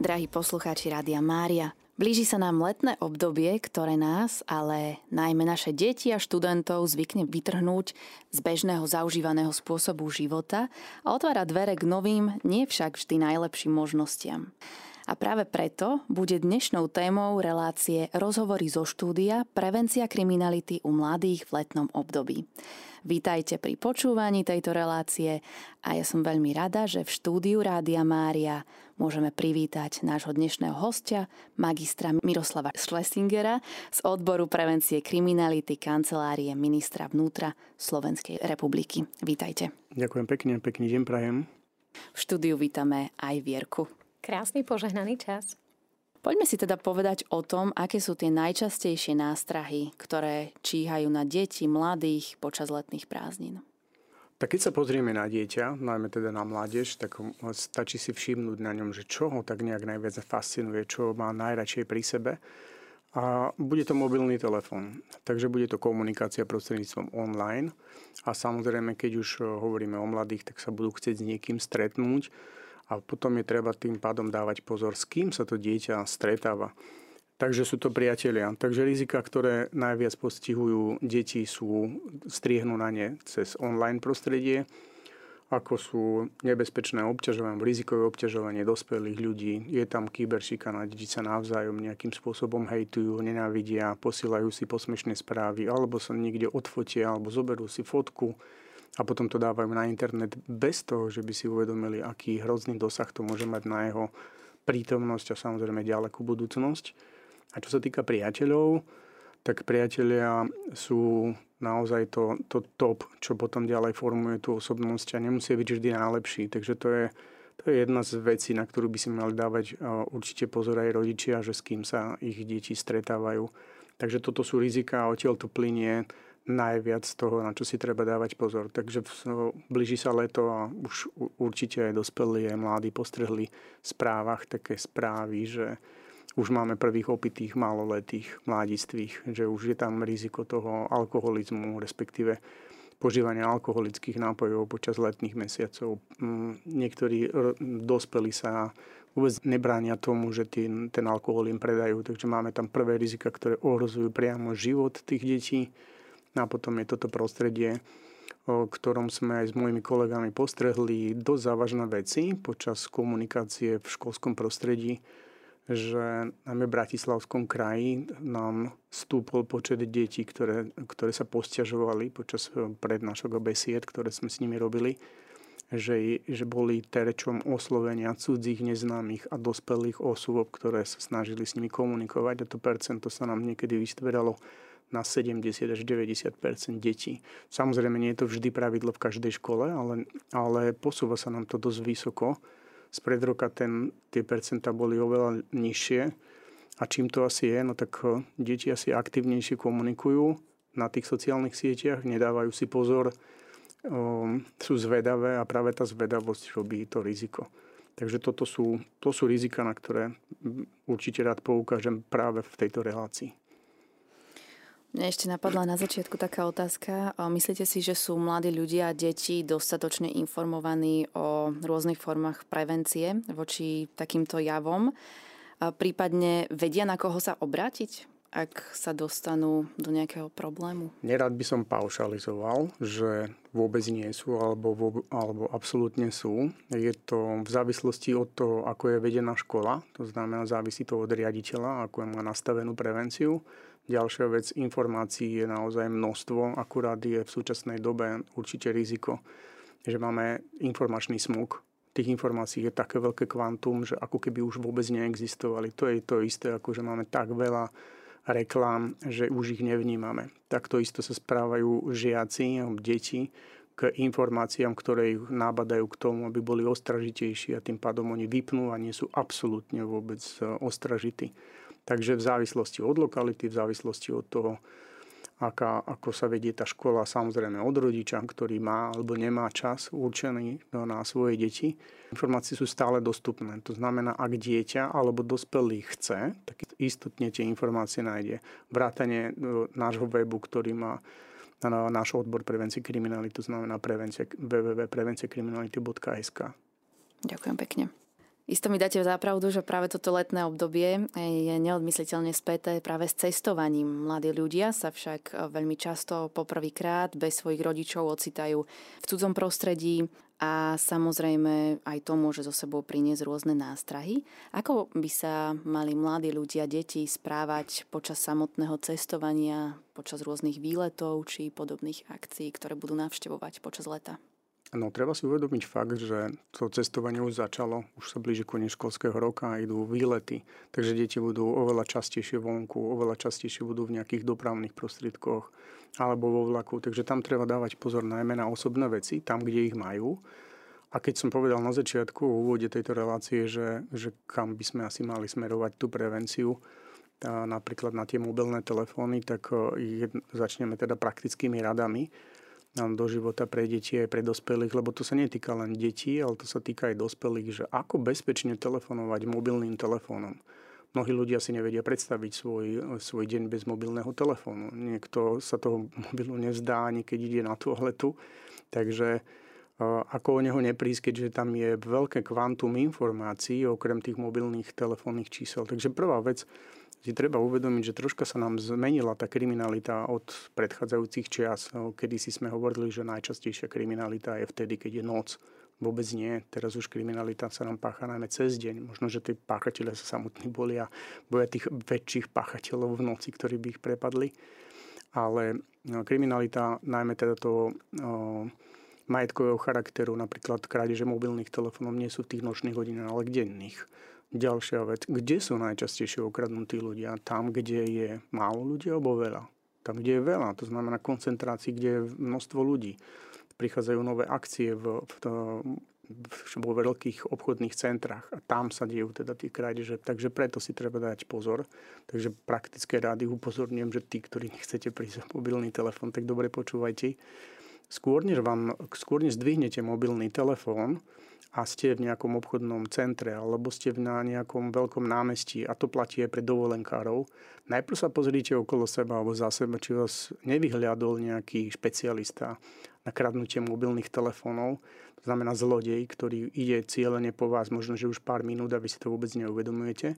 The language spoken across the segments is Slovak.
Drahí poslucháči Rádia Mária, blíži sa nám letné obdobie, ktoré nás, ale najmä naše deti a študentov zvykne vytrhnúť z bežného zaužívaného spôsobu života a otvára dvere k novým, nie však vždy najlepším možnostiam. A práve preto bude dnešnou témou relácie Rozhovory zo štúdia Prevencia kriminality u mladých v letnom období. Vítajte pri počúvaní tejto relácie a ja som veľmi rada, že v štúdiu Rádia Mária môžeme privítať nášho dnešného hostia, magistra Miroslava Schlesingera z odboru prevencie kriminality kancelárie ministra vnútra Slovenskej republiky. Vítajte. Ďakujem pekne, pekný deň prajem. V štúdiu vítame aj Vierku. Krásny požehnaný čas. Poďme si teda povedať o tom, aké sú tie najčastejšie nástrahy, ktoré číhajú na deti, mladých počas letných prázdnin. Tak keď sa pozrieme na dieťa, najmä teda na mládež, tak stačí si všimnúť na ňom, že čo ho tak nejak najviac fascinuje, čo má najradšej pri sebe. A bude to mobilný telefón. Takže bude to komunikácia prostredníctvom online. A samozrejme, keď už hovoríme o mladých, tak sa budú chcieť s niekým stretnúť a potom je treba tým pádom dávať pozor, s kým sa to dieťa stretáva. Takže sú to priatelia. Takže rizika, ktoré najviac postihujú deti, sú striehnú na ne cez online prostredie, ako sú nebezpečné obťažovanie, rizikové obťažovanie dospelých ľudí. Je tam kyberšikana, deti sa navzájom nejakým spôsobom hejtujú, nenávidia, posielajú si posmešné správy, alebo sa niekde odfotia, alebo zoberú si fotku a potom to dávajú na internet bez toho, že by si uvedomili, aký hrozný dosah to môže mať na jeho prítomnosť a samozrejme ďalekú budúcnosť. A čo sa týka priateľov, tak priatelia sú naozaj to, to top, čo potom ďalej formuje tú osobnosť a nemusí byť vždy najlepší. Takže to je, to je jedna z vecí, na ktorú by si mali dávať určite pozor aj rodičia, že s kým sa ich deti stretávajú. Takže toto sú rizika a odtiaľ to plinie najviac z toho, na čo si treba dávať pozor. Takže blíži sa leto a už určite aj dospelí, aj mladí postrehli v správach také správy, že už máme prvých opitých maloletých mladistvých, že už je tam riziko toho alkoholizmu, respektíve požívania alkoholických nápojov počas letných mesiacov. Mm, niektorí dospelí sa vôbec nebránia tomu, že ten, ten alkohol im predajú, takže máme tam prvé rizika, ktoré ohrozujú priamo život tých detí a potom je toto prostredie, o ktorom sme aj s mojimi kolegami postrehli dosť závažné veci počas komunikácie v školskom prostredí, že najmä v Bratislavskom kraji nám stúpol počet detí, ktoré, ktoré sa posťažovali počas e, prednášok a besied, ktoré sme s nimi robili, že, že boli terečom oslovenia cudzích neznámych a dospelých osôb, ktoré sa snažili s nimi komunikovať a to percento sa nám niekedy vystvedalo na 70 až 90 detí. Samozrejme, nie je to vždy pravidlo v každej škole, ale, ale posúva sa nám to dosť vysoko. Spred roka ten, tie percentá boli oveľa nižšie. A čím to asi je? No tak eh, deti asi aktívnejšie komunikujú na tých sociálnych sieťach, nedávajú si pozor, um, sú zvedavé a práve tá zvedavosť robí to riziko. Takže toto sú, to sú rizika, na ktoré určite rád poukážem práve v tejto relácii. Mne ešte napadla na začiatku taká otázka. Myslíte si, že sú mladí ľudia a deti dostatočne informovaní o rôznych formách prevencie voči takýmto javom? Prípadne vedia, na koho sa obrátiť, ak sa dostanú do nejakého problému? Nerad by som paušalizoval, že vôbec nie sú alebo, alebo absolútne sú. Je to v závislosti od toho, ako je vedená škola. To znamená, závisí to od riaditeľa, ako má nastavenú prevenciu Ďalšia vec, informácií je naozaj množstvo, akurát je v súčasnej dobe určite riziko, že máme informačný smog. Tých informácií je také veľké kvantum, že ako keby už vôbec neexistovali. To je to isté, ako že máme tak veľa reklám, že už ich nevnímame. Takto isto sa správajú žiaci, deti k informáciám, ktoré ich nábadajú k tomu, aby boli ostražitejší a tým pádom oni vypnú a nie sú absolútne vôbec e, ostražití. Takže v závislosti od lokality, v závislosti od toho, aká, ako sa vedie tá škola, samozrejme od rodiča, ktorý má alebo nemá čas určený na svoje deti. Informácie sú stále dostupné. To znamená, ak dieťa alebo dospelý chce, tak istotne tie informácie nájde. Vrátanie e, nášho webu, ktorý má náš odbor prevencie kriminality, to znamená www.prevenciekriminality.sk. Ďakujem pekne. Isto mi dáte za pravdu, že práve toto letné obdobie je neodmysliteľne späté práve s cestovaním. Mladí ľudia sa však veľmi často poprvýkrát bez svojich rodičov ocitajú v cudzom prostredí a samozrejme aj to môže zo sebou priniesť rôzne nástrahy. Ako by sa mali mladí ľudia, deti správať počas samotného cestovania, počas rôznych výletov či podobných akcií, ktoré budú navštevovať počas leta? No, treba si uvedomiť fakt, že to cestovanie už začalo, už sa blíži koniec školského roka a idú výlety, takže deti budú oveľa častejšie vonku, oveľa častejšie budú v nejakých dopravných prostriedkoch alebo vo vlaku, takže tam treba dávať pozor najmä na osobné veci, tam, kde ich majú. A keď som povedal na začiatku v úvode tejto relácie, že, že kam by sme asi mali smerovať tú prevenciu, napríklad na tie mobilné telefóny, tak je, začneme teda praktickými radami do života pre deti aj pre dospelých, lebo to sa netýka len detí, ale to sa týka aj dospelých, že ako bezpečne telefonovať mobilným telefónom. Mnohí ľudia si nevedia predstaviť svoj, svoj deň bez mobilného telefónu. Niekto sa toho mobilu nevzdá ani keď ide na toaletu. Takže ako o neho neprísť, keďže tam je veľké kvantum informácií okrem tých mobilných telefónnych čísel. Takže prvá vec, si treba uvedomiť, že troška sa nám zmenila tá kriminalita od predchádzajúcich čias. No, kedy si sme hovorili, že najčastejšia kriminalita je vtedy, keď je noc. Vôbec nie. Teraz už kriminalita sa nám pácha najmä cez deň. Možno, že tí páchatelia sa samotní bolia, boja tých väčších páchateľov v noci, ktorí by ich prepadli. Ale no, kriminalita, najmä teda to no, majetkového charakteru, napríklad krádeže mobilných telefónov, nie sú v tých nočných hodinách, ale denných. Ďalšia vec, kde sú najčastejšie okradnutí ľudia? Tam, kde je málo ľudí alebo veľa? Tam, kde je veľa, to znamená koncentrácii, kde je množstvo ľudí. Prichádzajú nové akcie v, v, vo veľkých obchodných centrách a tam sa dejú teda tie krádeže. Takže preto si treba dať pozor. Takže praktické rády upozorňujem, že tí, ktorí nechcete prísť mobilný telefón, tak dobre počúvajte. Skôr než, vám, skôr než zdvihnete mobilný telefón, a ste v nejakom obchodnom centre alebo ste na nejakom veľkom námestí a to platí aj pre dovolenkárov, najprv sa pozrite okolo seba alebo za seba, či vás nevyhľadol nejaký špecialista na kradnutie mobilných telefónov, to znamená zlodej, ktorý ide cieľene po vás, možno, že už pár minút a vy si to vôbec neuvedomujete.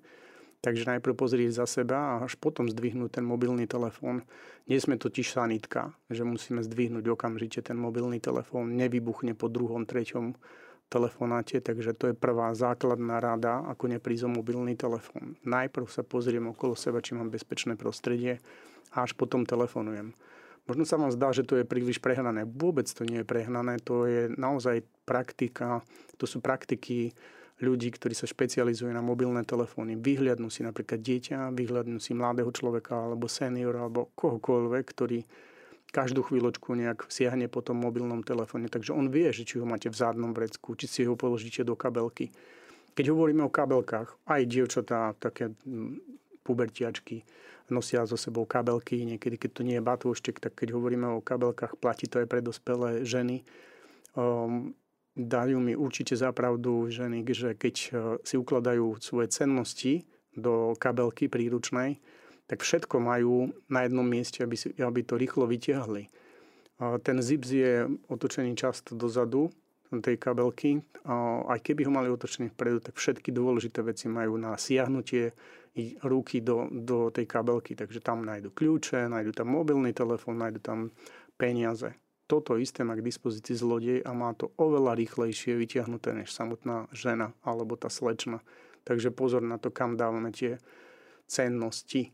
Takže najprv pozrieť za seba a až potom zdvihnúť ten mobilný telefón. Nie sme totiž sanitka, že musíme zdvihnúť okamžite ten mobilný telefón, nevybuchne po druhom, treťom telefonáte, takže to je prvá základná rada, ako neprísť mobilný telefón. Najprv sa pozriem okolo seba, či mám bezpečné prostredie a až potom telefonujem. Možno sa vám zdá, že to je príliš prehnané. Vôbec to nie je prehnané, to je naozaj praktika, to sú praktiky ľudí, ktorí sa špecializujú na mobilné telefóny. Vyhľadnú si napríklad dieťa, vyhľadnú si mladého človeka alebo seniora alebo kohokoľvek, ktorý každú chvíľočku nejak siahne po tom mobilnom telefóne. Takže on vie, že či ho máte v zádnom vrecku, či si ho položíte do kabelky. Keď hovoríme o kabelkách, aj dievčatá, také mm, pubertiačky, nosia so sebou kabelky, niekedy keď to nie je batôštek, tak keď hovoríme o kabelkách, platí to aj pre dospelé ženy. Um, dajú mi určite zapravdu ženy, že keď uh, si ukladajú svoje cennosti do kabelky príručnej, tak všetko majú na jednom mieste, aby, si, aby to rýchlo vytiahli. Ten zips je otočený často dozadu tej kabelky. Aj keby ho mali otočený vpredu, tak všetky dôležité veci majú na siahnutie ruky do, do tej kabelky. Takže tam nájdu kľúče, nájdu tam mobilný telefón, nájdu tam peniaze. Toto isté má k dispozícii zlodej a má to oveľa rýchlejšie vytiahnuté než samotná žena alebo tá slečna. Takže pozor na to, kam dávame tie cennosti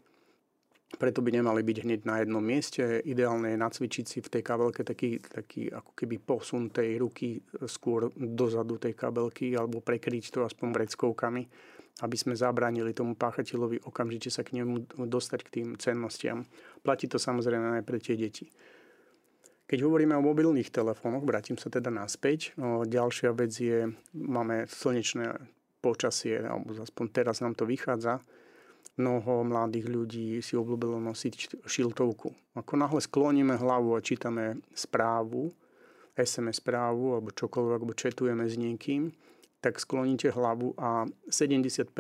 preto by nemali byť hneď na jednom mieste. Ideálne je nacvičiť si v tej kabelke taký, taký ako keby posun tej ruky skôr dozadu tej kabelky alebo prekryť to aspoň vreckovkami, aby sme zabránili tomu páchateľovi okamžite sa k nemu dostať k tým cennostiam. Platí to samozrejme aj pre tie deti. Keď hovoríme o mobilných telefónoch, vrátim sa teda naspäť. No, ďalšia vec je, máme slnečné počasie, alebo aspoň teraz nám to vychádza mnoho mladých ľudí si obľúbilo nosiť šiltovku. Ako náhle skloníme hlavu a čítame správu, SMS správu alebo čokoľvek, alebo četujeme s niekým, tak skloníte hlavu a 70%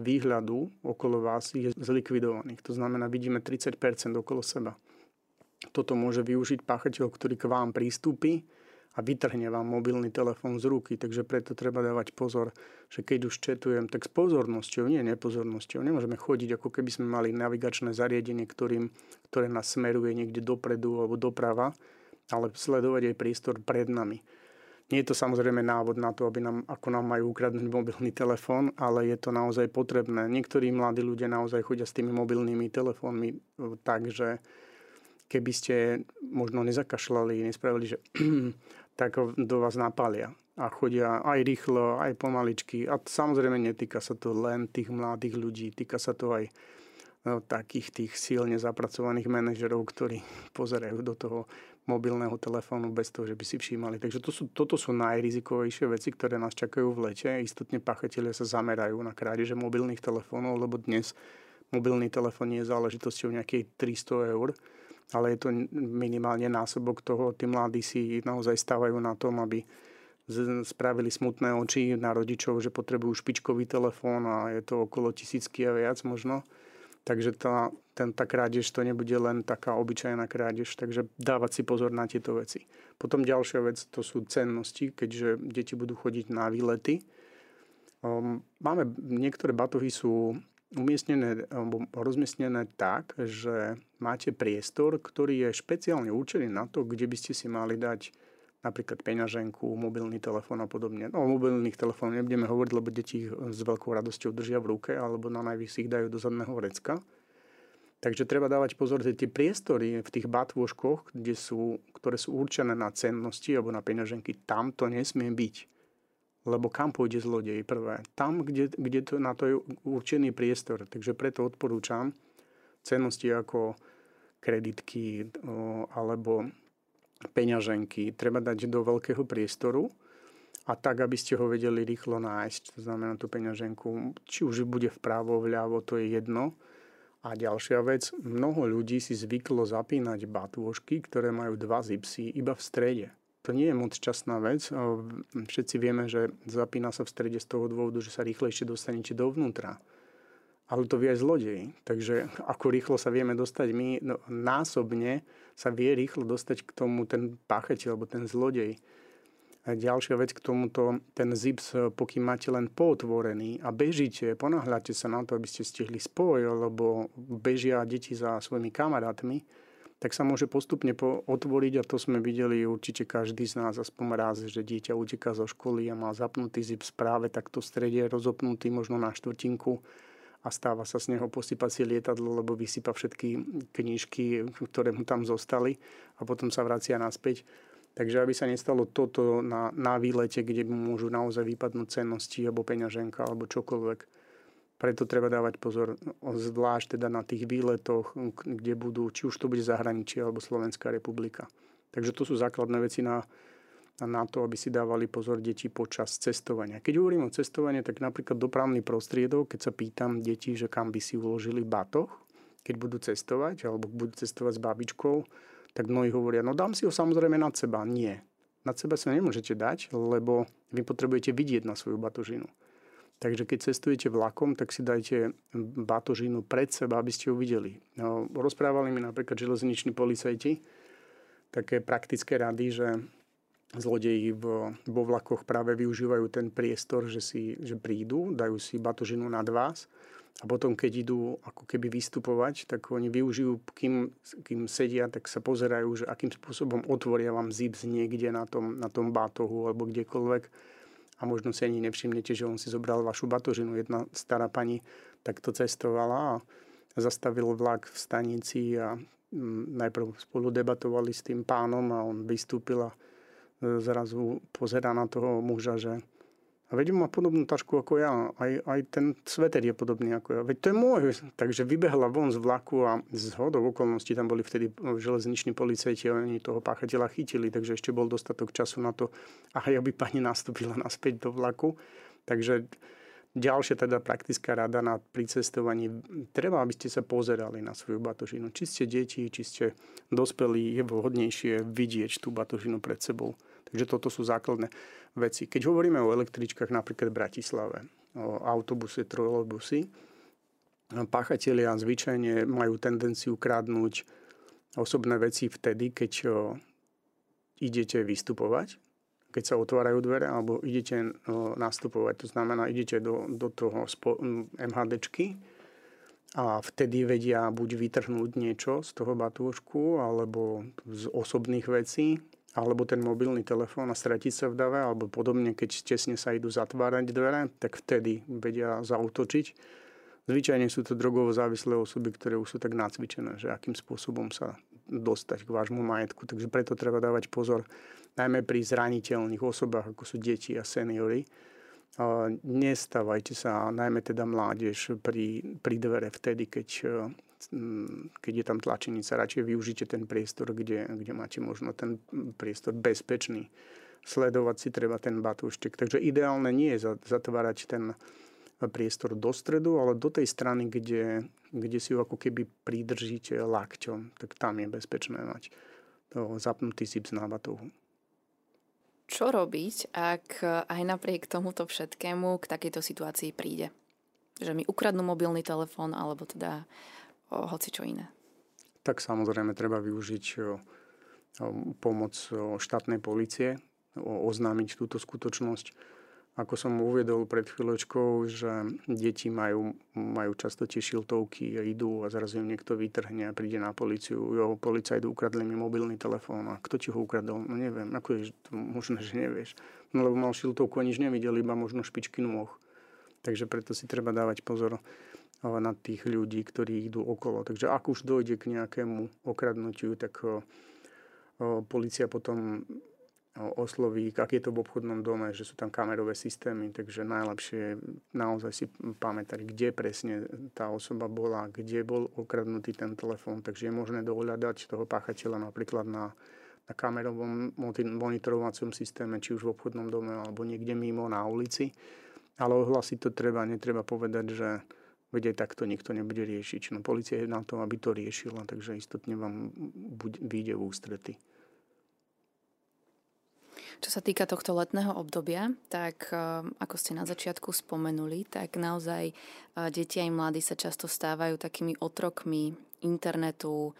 výhľadu okolo vás je zlikvidovaných. To znamená, vidíme 30% okolo seba. Toto môže využiť páchateľ, ktorý k vám prístupí a vytrhne vám mobilný telefón z ruky. Takže preto treba dávať pozor, že keď už četujem, tak s pozornosťou, nie nepozornosťou. Nemôžeme chodiť, ako keby sme mali navigačné zariadenie, ktorým, ktoré nás smeruje niekde dopredu alebo doprava, ale sledovať aj priestor pred nami. Nie je to samozrejme návod na to, aby nám, ako nám majú ukradnúť mobilný telefón, ale je to naozaj potrebné. Niektorí mladí ľudia naozaj chodia s tými mobilnými telefónmi e, tak, že keby ste možno nezakašľali, nespravili, že tak do vás napália a chodia aj rýchlo, aj pomaličky. A samozrejme netýka sa to len tých mladých ľudí, týka sa to aj no, takých tých silne zapracovaných manažerov, ktorí pozerajú do toho mobilného telefónu bez toho, že by si všímali. Takže to sú, toto sú najrizikovejšie veci, ktoré nás čakajú v lete. Istotne pachatelia sa zamerajú na krádeže mobilných telefónov, lebo dnes mobilný telefón je záležitosťou nejakej 300 eur, ale je to minimálne násobok toho. Tí mladí si naozaj stávajú na tom, aby spravili smutné oči na rodičov, že potrebujú špičkový telefón a je to okolo tisícky a viac možno. Takže tá, ten, tá krádež to nebude len taká obyčajná krádež, takže dávať si pozor na tieto veci. Potom ďalšia vec, to sú cennosti, keďže deti budú chodiť na výlety. Um, máme, niektoré batohy sú umiestnené alebo rozmiestnené tak, že máte priestor, ktorý je špeciálne určený na to, kde by ste si mali dať napríklad peňaženku, mobilný telefón a podobne. No o mobilných telefónoch nebudeme hovoriť, lebo deti ich s veľkou radosťou držia v ruke alebo na najvyššie ich dajú do zadného vrecka. Takže treba dávať pozor, že tie priestory v tých batôžkoch, kde sú, ktoré sú určené na cennosti alebo na peňaženky, tam to nesmie byť. Lebo kam pôjde zlodej prvé? Tam, kde, kde to, na to je určený priestor. Takže preto odporúčam cennosti ako kreditky alebo peňaženky treba dať do veľkého priestoru a tak, aby ste ho vedeli rýchlo nájsť. To znamená tú peňaženku, či už bude vpravo, vľavo, to je jedno. A ďalšia vec, mnoho ľudí si zvyklo zapínať batôžky, ktoré majú dva zipsy iba v strede. To nie je moc časná vec. Všetci vieme, že zapína sa v strede z toho dôvodu, že sa rýchlejšie dostanete dovnútra ale to vie aj zlodej. Takže ako rýchlo sa vieme dostať my, no, násobne sa vie rýchlo dostať k tomu ten páchateľ alebo ten zlodej. A ďalšia vec k tomuto, ten zips, pokým máte len pootvorený a bežíte, ponáhľate sa na to, aby ste stihli spoj, lebo bežia deti za svojimi kamarátmi, tak sa môže postupne po- otvoriť a to sme videli určite každý z nás aspoň raz, že dieťa uteká zo školy a má zapnutý zips práve takto v strede, rozopnutý možno na štvrtinku a stáva sa z neho posypacie lietadlo, lebo vysypa všetky knižky, ktoré mu tam zostali a potom sa vracia naspäť. Takže aby sa nestalo toto na, na výlete, kde môžu naozaj vypadnúť cennosti alebo peňaženka alebo čokoľvek. Preto treba dávať pozor, zvlášť teda na tých výletoch, kde budú, či už to bude zahraničie alebo Slovenská republika. Takže to sú základné veci na, na to, aby si dávali pozor deti počas cestovania. Keď hovorím o cestovaní, tak napríklad dopravný prostriedok, keď sa pýtam detí, že kam by si uložili batoh, keď budú cestovať, alebo budú cestovať s babičkou, tak mnohí hovoria, no dám si ho samozrejme nad seba. Nie. Nad seba sa nemôžete dať, lebo vy potrebujete vidieť na svoju batožinu. Takže keď cestujete vlakom, tak si dajte batožinu pred seba, aby ste ju videli. No, rozprávali mi napríklad železniční policajti také praktické rady, že zlodeji v, vo vlakoch práve využívajú ten priestor, že, si, že prídu, dajú si batožinu nad vás a potom, keď idú ako keby vystupovať, tak oni využijú, kým, kým sedia, tak sa pozerajú, že akým spôsobom otvoria vám zips niekde na tom, na tom batohu alebo kdekoľvek a možno si ani nevšimnete, že on si zobral vašu batožinu. Jedna stará pani takto cestovala a zastavil vlak v stanici a mm, najprv spolu debatovali s tým pánom a on vystúpil a zrazu pozera na toho muža, že a veď má podobnú tašku ako ja, aj, aj ten sveter je podobný ako ja. Veď to je môj. Takže vybehla von z vlaku a z hodou okolností tam boli vtedy železniční policajti a oni toho páchateľa chytili, takže ešte bol dostatok času na to, a aby pani nastúpila naspäť do vlaku. Takže ďalšia teda praktická rada na pricestovaní. Treba, aby ste sa pozerali na svoju batožinu. Či ste deti, či ste dospelí, je vhodnejšie vidieť tú batožinu pred sebou. Takže toto sú základné veci. Keď hovoríme o električkách napríklad v Bratislave, o autobusy, trolejbusy, páchatelia zvyčajne majú tendenciu kradnúť osobné veci vtedy, keď idete vystupovať, keď sa otvárajú dvere, alebo idete nastupovať. To znamená, idete do, do toho spo, MHDčky a vtedy vedia buď vytrhnúť niečo z toho batúšku, alebo z osobných vecí, alebo ten mobilný telefón a stratiť sa v dave, alebo podobne, keď tesne sa idú zatvárať dvere, tak vtedy vedia zautočiť. Zvyčajne sú to drogovo závislé osoby, ktoré už sú tak nacvičené, že akým spôsobom sa dostať k vášmu majetku. Takže preto treba dávať pozor najmä pri zraniteľných osobách, ako sú deti a seniory. Nestávajte sa, najmä teda mládež, pri, pri dvere vtedy, keď, keď je tam tlačenica. Radšej využite ten priestor, kde, kde máte možno ten priestor bezpečný. Sledovať si treba ten batúštek. Takže ideálne nie je zatvárať ten priestor do stredu, ale do tej strany, kde, kde si ho ako keby pridržíte lakťom, tak tam je bezpečné mať zapnutý zip z nábatohu čo robiť, ak aj napriek tomuto všetkému k takejto situácii príde? Že mi ukradnú mobilný telefón alebo teda hoci čo iné. Tak samozrejme treba využiť pomoc štátnej policie, oznámiť túto skutočnosť ako som uviedol pred chvíľočkou, že deti majú, majú často tie šiltovky idú a zrazu im niekto vytrhne a príde na policiu. Jo, policajt ukradli mi mobilný telefón a kto ti ho ukradol? No neviem, ako je to možné, že nevieš. No lebo mal šiltovku a nič nevidel, iba možno špičky nôh. Takže preto si treba dávať pozor na tých ľudí, ktorí idú okolo. Takže ak už dojde k nejakému okradnutiu, tak policia potom osloví, ak je to v obchodnom dome, že sú tam kamerové systémy, takže najlepšie je naozaj si pamätať, kde presne tá osoba bola, kde bol okradnutý ten telefón, takže je možné dohľadať toho páchateľa napríklad na, na kamerovom monitorovacom systéme, či už v obchodnom dome alebo niekde mimo na ulici. Ale ohlasiť to treba, netreba povedať, že veď aj takto nikto nebude riešiť. No policia je na to, aby to riešila, takže istotne vám vyjde v ústrety. Čo sa týka tohto letného obdobia, tak eh, ako ste na začiatku spomenuli, tak naozaj eh, deti aj mladí sa často stávajú takými otrokmi internetu,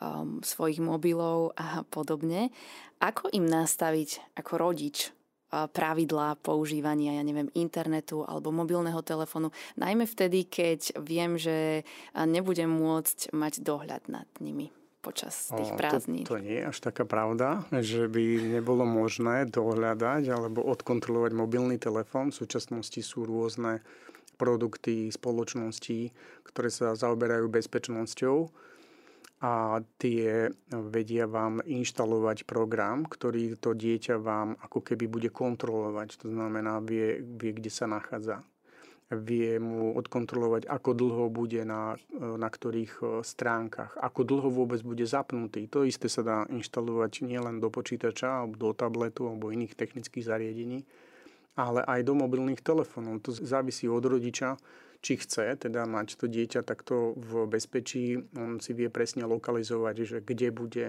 um, svojich mobilov a podobne. Ako im nastaviť ako rodič pravidlá používania, ja neviem, internetu alebo mobilného telefónu, najmä vtedy, keď viem, že nebudem môcť mať dohľad nad nimi počas tých prázdnin. To, to nie je až taká pravda, že by nebolo možné dohľadať alebo odkontrolovať mobilný telefón. V súčasnosti sú rôzne produkty spoločností, ktoré sa zaoberajú bezpečnosťou a tie vedia vám inštalovať program, ktorý to dieťa vám ako keby bude kontrolovať. To znamená, vie, vie kde sa nachádza vie mu odkontrolovať, ako dlho bude na, na ktorých e, stránkach, ako dlho vôbec bude zapnutý. To isté sa dá inštalovať nielen do počítača, do tabletu, alebo iných technických zariadení, ale aj do mobilných telefónov. To závisí od rodiča, či chce teda mať to dieťa takto v bezpečí. On si vie presne lokalizovať, že kde bude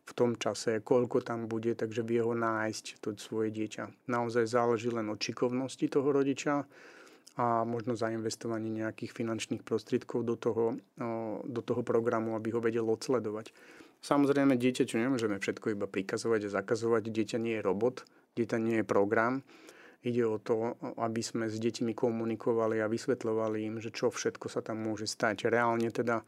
v tom čase, koľko tam bude, takže vie ho nájsť, to svoje dieťa. Naozaj záleží len od šikovnosti toho rodiča, a možno zainvestovanie nejakých finančných prostriedkov do toho, do toho programu, aby ho vedel odsledovať. Samozrejme, dieťaťu nemôžeme všetko iba prikazovať a zakazovať. Dieťa nie je robot, dieťa nie je program. Ide o to, aby sme s deťmi komunikovali a vysvetľovali im, že čo všetko sa tam môže stať. Reálne teda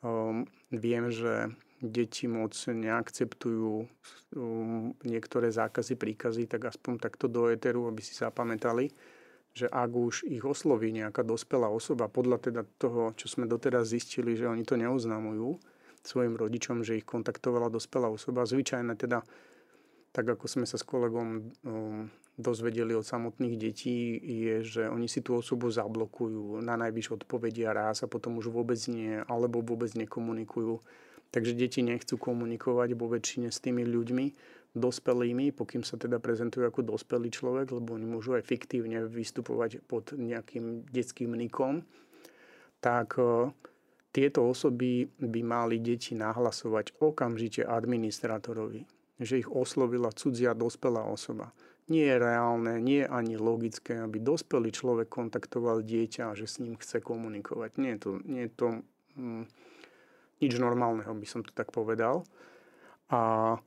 um, viem, že deti moc neakceptujú um, niektoré zákazy, príkazy, tak aspoň takto do éteru, aby si zapamätali že ak už ich osloví nejaká dospelá osoba, podľa teda toho, čo sme doteraz zistili, že oni to neoznamujú svojim rodičom, že ich kontaktovala dospelá osoba, zvyčajne teda, tak ako sme sa s kolegom um, dozvedeli od samotných detí, je, že oni si tú osobu zablokujú, na najvyš odpovedia raz a potom už vôbec nie, alebo vôbec nekomunikujú. Takže deti nechcú komunikovať vo väčšine s tými ľuďmi, dospelými, pokým sa teda prezentujú ako dospelý človek, lebo oni môžu aj fiktívne vystupovať pod nejakým detským nikom, tak e, tieto osoby by mali deti nahlasovať okamžite administratorovi, že ich oslovila cudzia dospelá osoba. Nie je reálne, nie je ani logické, aby dospelý človek kontaktoval dieťa a že s ním chce komunikovať. Nie je to, nie je to hm, nič normálneho, by som to tak povedal. A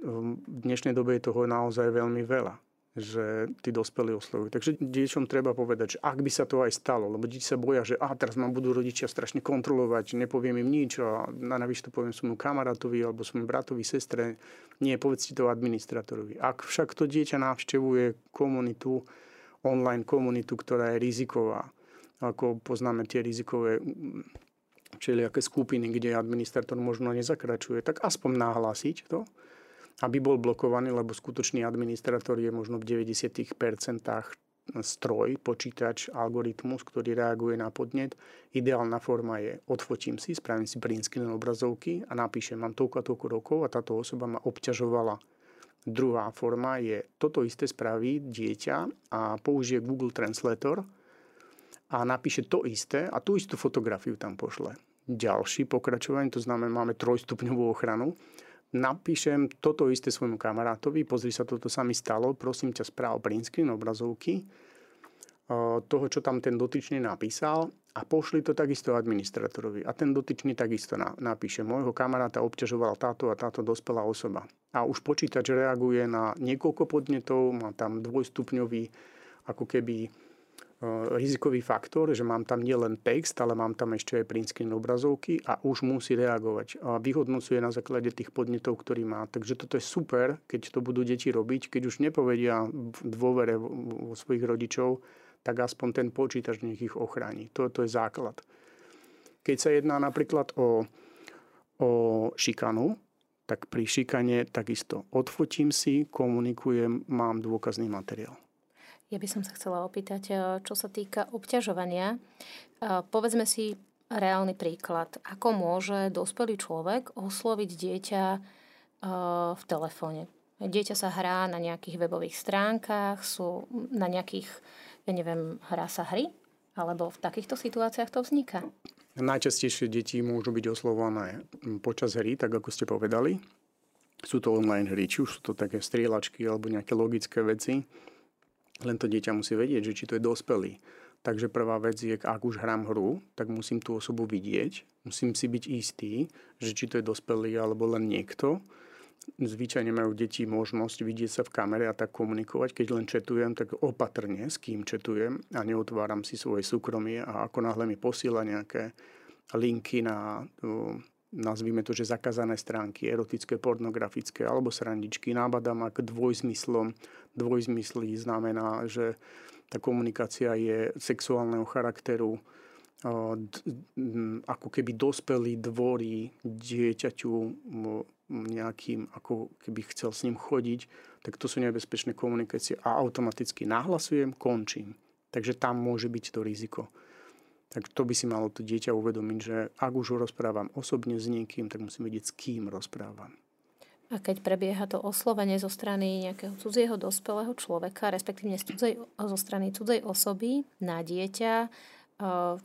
v dnešnej dobe je toho naozaj veľmi veľa že tí dospelí oslovujú. Takže deťom treba povedať, že ak by sa to aj stalo, lebo deti sa boja, že a teraz ma budú rodičia strašne kontrolovať, nepoviem im nič a navyše to poviem svojmu kamarátovi alebo svojmu bratovi, sestre. Nie, povedzte to administratorovi. Ak však to dieťa navštevuje komunitu, online komunitu, ktorá je riziková, ako poznáme tie rizikové všelijaké skupiny, kde administrator možno nezakračuje, tak aspoň nahlásiť to, aby bol blokovaný, lebo skutočný administrator je možno v 90% stroj, počítač, algoritmus, ktorý reaguje na podnet. Ideálna forma je odfotím si, spravím si print obrazovky a napíšem, mám toľko a toľko rokov a táto osoba ma obťažovala. Druhá forma je, toto isté spraví dieťa a použije Google Translator a napíše to isté a tú istú fotografiu tam pošle. Ďalší pokračovanie, to znamená, máme trojstupňovú ochranu, napíšem toto isté svojmu kamarátovi, pozri sa, toto sa mi stalo, prosím ťa správ print screen obrazovky toho, čo tam ten dotyčný napísal a pošli to takisto administratorovi. A ten dotyčný takisto napíše, môjho kamaráta obťažovala táto a táto dospelá osoba. A už počítač reaguje na niekoľko podnetov, má tam dvojstupňový ako keby rizikový faktor, že mám tam nielen text, ale mám tam ešte aj print screen obrazovky a už musí reagovať. A vyhodnocuje na základe tých podnetov, ktorý má. Takže toto je super, keď to budú deti robiť. Keď už nepovedia v dôvere vo svojich rodičov, tak aspoň ten počítač nech ich ochráni. To, to je základ. Keď sa jedná napríklad o, o šikanu, tak pri šikane takisto odfotím si, komunikujem, mám dôkazný materiál. Ja by som sa chcela opýtať, eh, čo sa týka obťažovania. Eh, povedzme si reálny príklad. Ako môže dospelý človek osloviť dieťa eh, v telefóne? Dieťa sa hrá na nejakých webových stránkach, sú na nejakých, ja neviem, hrá sa hry? Alebo v takýchto situáciách to vzniká? Najčastejšie deti môžu byť oslovované počas hry, tak ako ste povedali. Sú to online hry, či už sú to také strieľačky alebo nejaké logické veci len to dieťa musí vedieť, že či to je dospelý. Takže prvá vec je, ak už hrám hru, tak musím tú osobu vidieť, musím si byť istý, že či to je dospelý alebo len niekto. Zvyčajne majú deti možnosť vidieť sa v kamere a tak komunikovať. Keď len četujem, tak opatrne s kým četujem a neotváram si svoje súkromie a ako náhle mi posiela nejaké linky na nazvime to, že zakázané stránky, erotické, pornografické alebo srandičky, nábada ma k dvojzmyslom. Dvojzmyslí znamená, že tá komunikácia je sexuálneho charakteru, ako keby dospelý dvorí dieťaťu nejakým, ako keby chcel s ním chodiť, tak to sú nebezpečné komunikácie a automaticky nahlasujem, končím. Takže tam môže byť to riziko tak to by si malo to dieťa uvedomiť, že ak už rozprávam osobne s niekým, tak musím vedieť, s kým rozprávam. A keď prebieha to oslovenie zo strany nejakého cudzieho dospelého človeka, respektíve z cudzej, zo strany cudzej osoby na dieťa, e,